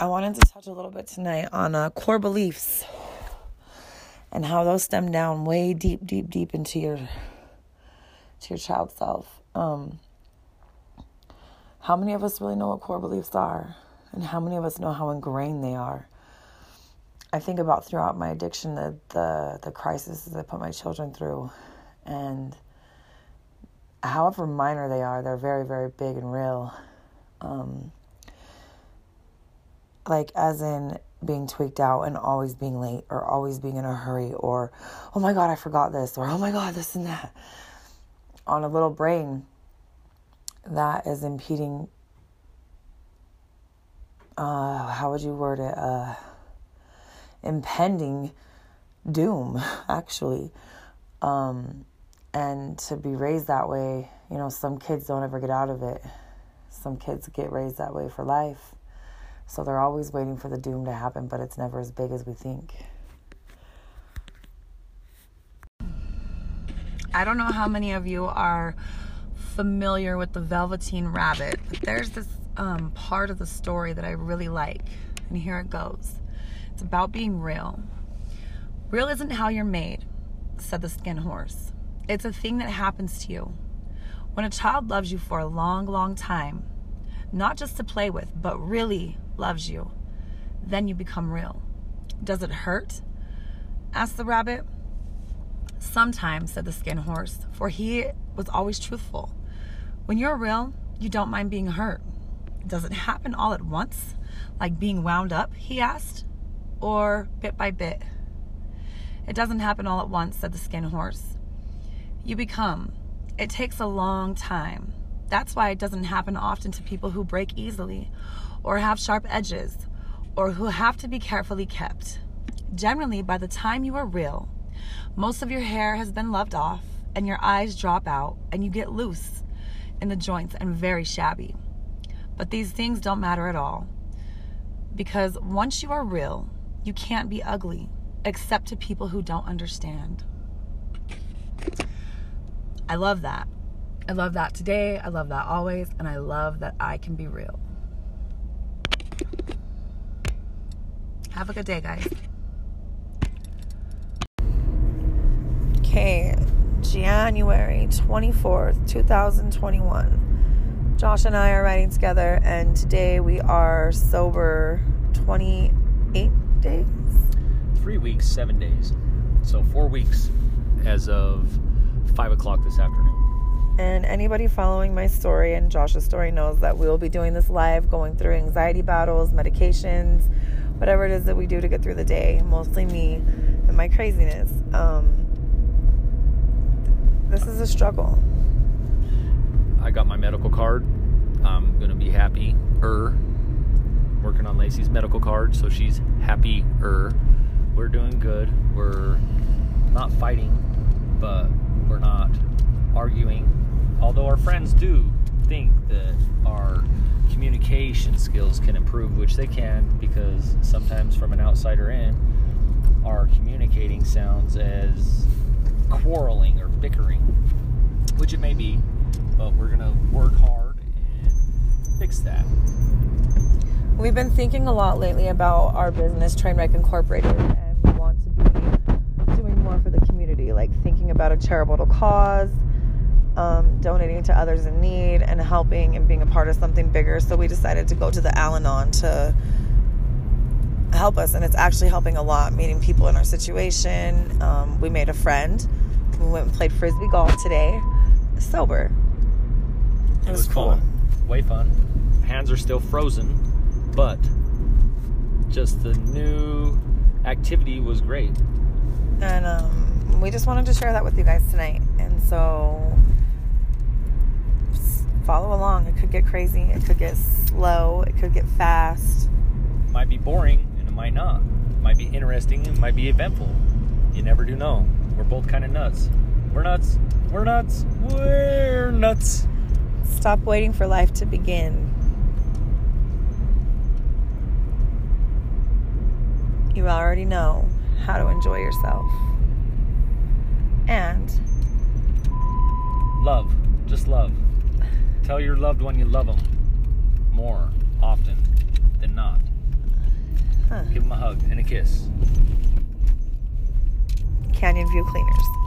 I wanted to touch a little bit tonight on uh, core beliefs and how those stem down way deep, deep, deep into your to your child self. Um, how many of us really know what core beliefs are, and how many of us know how ingrained they are? I think about throughout my addiction the the the crises I put my children through, and however minor they are, they're very very big and real. Um, like as in being tweaked out and always being late or always being in a hurry or oh my god I forgot this or oh my god this and that on a little brain that is impeding uh how would you word it uh impending doom, actually. Um, and to be raised that way, you know, some kids don't ever get out of it. Some kids get raised that way for life. So they're always waiting for the doom to happen, but it's never as big as we think. I don't know how many of you are familiar with the Velveteen Rabbit, but there's this um, part of the story that I really like. And here it goes. It's about being real. Real isn't how you're made, said the skin horse. It's a thing that happens to you. When a child loves you for a long, long time, not just to play with, but really loves you, then you become real. Does it hurt? asked the rabbit. Sometimes, said the skin horse, for he was always truthful. When you're real, you don't mind being hurt. Does it happen all at once, like being wound up? He asked or bit by bit. It doesn't happen all at once, said the skin horse. You become. It takes a long time. That's why it doesn't happen often to people who break easily, or have sharp edges, or who have to be carefully kept. Generally, by the time you are real, most of your hair has been loved off, and your eyes drop out, and you get loose in the joints and very shabby. But these things don't matter at all. Because once you are real, you can't be ugly, except to people who don't understand. I love that. I love that today. I love that always. And I love that I can be real. Have a good day, guys. Okay, January 24th, 2021. Josh and I are riding together, and today we are sober 28 days? Three weeks, seven days. So four weeks as of five o'clock this afternoon. And anybody following my story and Josh's story knows that we will be doing this live, going through anxiety battles, medications, whatever it is that we do to get through the day. Mostly me and my craziness. Um, this is a struggle. I got my medical card. I'm gonna be happy. Er, working on Lacey's medical card, so she's happy. Er, We're doing good. We're not fighting, but we're not arguing. Although our friends do think that our communication skills can improve, which they can, because sometimes from an outsider in, our communicating sounds as quarreling or bickering, which it may be, but we're gonna work hard and fix that. We've been thinking a lot lately about our business, Trainwreck Incorporated, and we want to be doing more for the community, like thinking about a charitable cause, um, donating to others in need, and helping and being a part of something bigger. So we decided to go to the Al Anon to help us, and it's actually helping a lot, meeting people in our situation. Um, we made a friend. We went and played frisbee golf today, sober. It, it was, was cool. fun. Way fun. Hands are still frozen but just the new activity was great. And um, we just wanted to share that with you guys tonight. And so follow along. It could get crazy, it could get slow, it could get fast. It might be boring and it might not. It might be interesting, it might be eventful. You never do know. We're both kind of nuts. We're nuts. We're nuts. We're nuts. Stop waiting for life to begin you already know how to enjoy yourself. And love, just love. Tell your loved one you love them more often than not. Give them a hug and a kiss. Canyon View Cleaners.